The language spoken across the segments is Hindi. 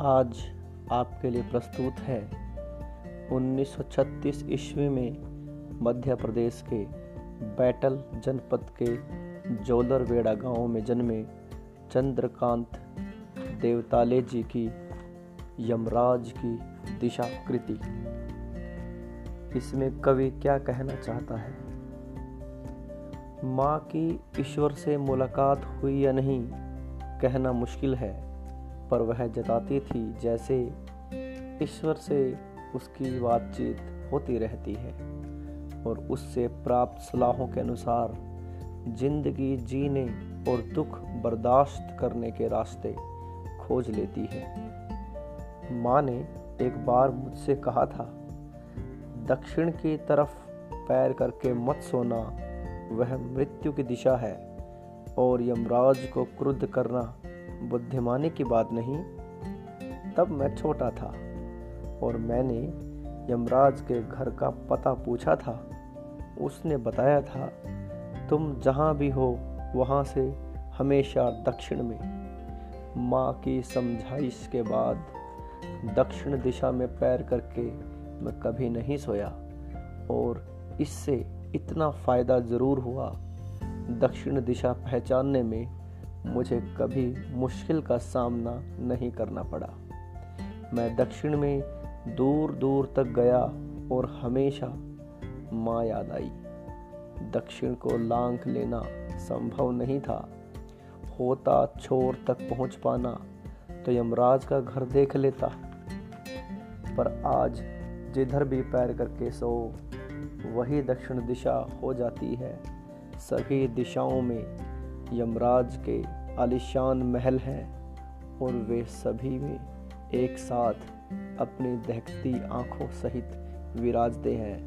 आज आपके लिए प्रस्तुत है 1936 ईस्वी में मध्य प्रदेश के बैटल जनपद के जोलरवेड़ा गाँव में जन्मे चंद्रकांत देवताले जी की यमराज की दिशा कृति इसमें कवि क्या कहना चाहता है? माँ की ईश्वर से मुलाकात हुई या नहीं, कहना मुश्किल है। पर वह जताती थी जैसे ईश्वर से उसकी बातचीत होती रहती है और उससे प्राप्त सलाहों के अनुसार ज़िंदगी जीने और दुख बर्दाश्त करने के रास्ते खोज लेती है। माँ ने एक बार मुझसे कहा था, दक्षिण की तरफ़ पैर करके मत सोना, वह मृत्यु की दिशा है और यमराज को क्रुद्ध करना बुद्धिमानी की बात नहीं, तब मैं छोटा था और मैंने यमराज के घर का पता पूछा था। उसने बताया था, तुम जहाँ भी हो, वहाँ से हमेशा दक्षिण में। माँ की समझाइश के बाद दक्षिण दिशा में पैर करके मैं कभी नहीं सोया और इससे इतना फ़ायदा ज़रूर हुआ दक्षिण दिशा पहचानने में मुझे कभी मुश्किल का सामना नहीं करना पड़ा। मैं दक्षिण में दूर दूर तक गया और हमेशा माँ याद आई। दक्षिण को लांघ लेना संभव नहीं था। होता छोर तक पहुँच पाना तो यमराज का घर देख लेता। पर आज जिधर भी पैर करके सो, वही दक्षिण दिशा हो जाती है। सभी दिशाओं में यमराज के आलिशान महल हैं और वे सभी में एक साथ अपनी दहकती आँखों सहित विराजते हैं।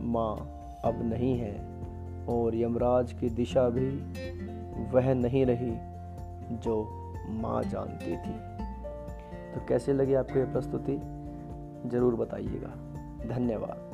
माँ अब नहीं है और यमराज की दिशा भी वह नहीं रही जो माँ जानती थी। तो कैसे लगी आपको यह प्रस्तुति? ज़रूर बताइएगा। धन्यवाद।